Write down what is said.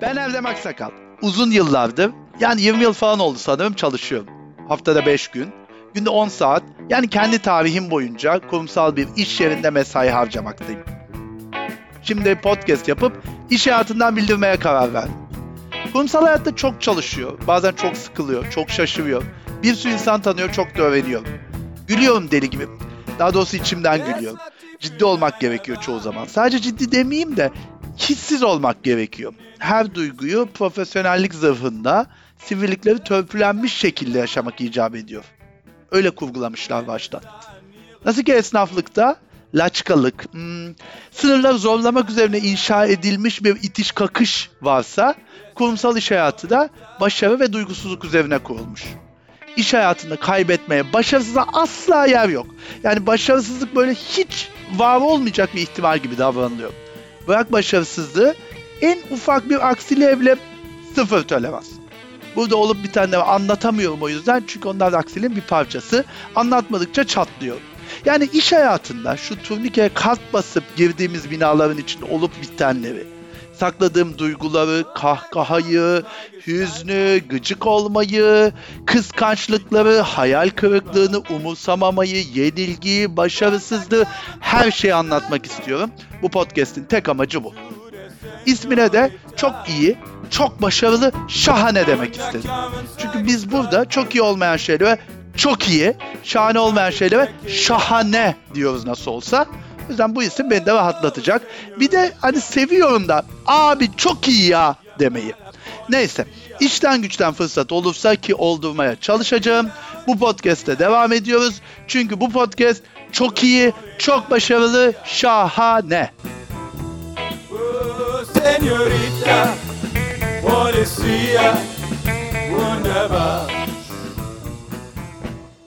Ben Erdem Aksakal. Uzun yıllardır, yani 20 yıl falan oldu sanırım çalışıyorum. Haftada 5 gün, günde 10 saat, yani kendi tarihim boyunca kurumsal bir iş yerinde mesai harcamaktayım. Şimdi podcast yapıp iş hayatından bildirmeye karar verdim. Kurumsal hayatta çok çalışıyor, bazen çok sıkılıyor, çok şaşırıyor. Bir sürü insan tanıyor, çok da öğreniyor. Gülüyorum deli gibi. Daha doğrusu içimden gülüyorum. Ciddi olmak gerekiyor çoğu zaman. Sadece ciddi demeyeyim de hissiz olmak gerekiyor. Her duyguyu profesyonellik zırhında, sivrilikleri törpülenmiş şekilde yaşamak icap ediyor. Öyle kurgulamışlar baştan. Nasıl ki esnaflıkta laçkalık, hmm, sınırları zorlamak üzerine inşa edilmiş bir itiş kakış varsa, kurumsal iş hayatı da başarı ve duygusuzluk üzerine kurulmuş. İş hayatında kaybetmeye, başarısıza asla yer yok. Yani başarısızlık böyle hiç var olmayacak bir ihtimal gibi davranılıyor. Bırak başarısızlığı, en ufak bir aksiliğe bile sıfır tolerans. Burada olup tane anlatamıyorum o yüzden çünkü onlar aksiliğin bir parçası. Anlatmadıkça çatlıyor. Yani iş hayatında şu turnikeye kart basıp girdiğimiz binaların içinde olup bitenleri, sakladığım duyguları, kahkahayı, hüznü, gıcık olmayı, kıskançlıkları, hayal kırıklığını, umursamamayı, yenilgiyi, başarısızlığı her şeyi anlatmak istiyorum. Bu podcast'in tek amacı bu. İsmine de çok iyi, çok başarılı, şahane demek istedim. Çünkü biz burada çok iyi olmayan şeylere çok iyi, şahane olmayan şeylere şahane diyoruz nasıl olsa. O yüzden bu isim beni de rahatlatacak. Bir de hani seviyorum da abi çok iyi ya demeyi. Neyse işten güçten fırsat olursa ki oldurmaya çalışacağım. Bu podcast'te devam ediyoruz. Çünkü bu podcast çok iyi, çok başarılı, şahane. Señorita, policía,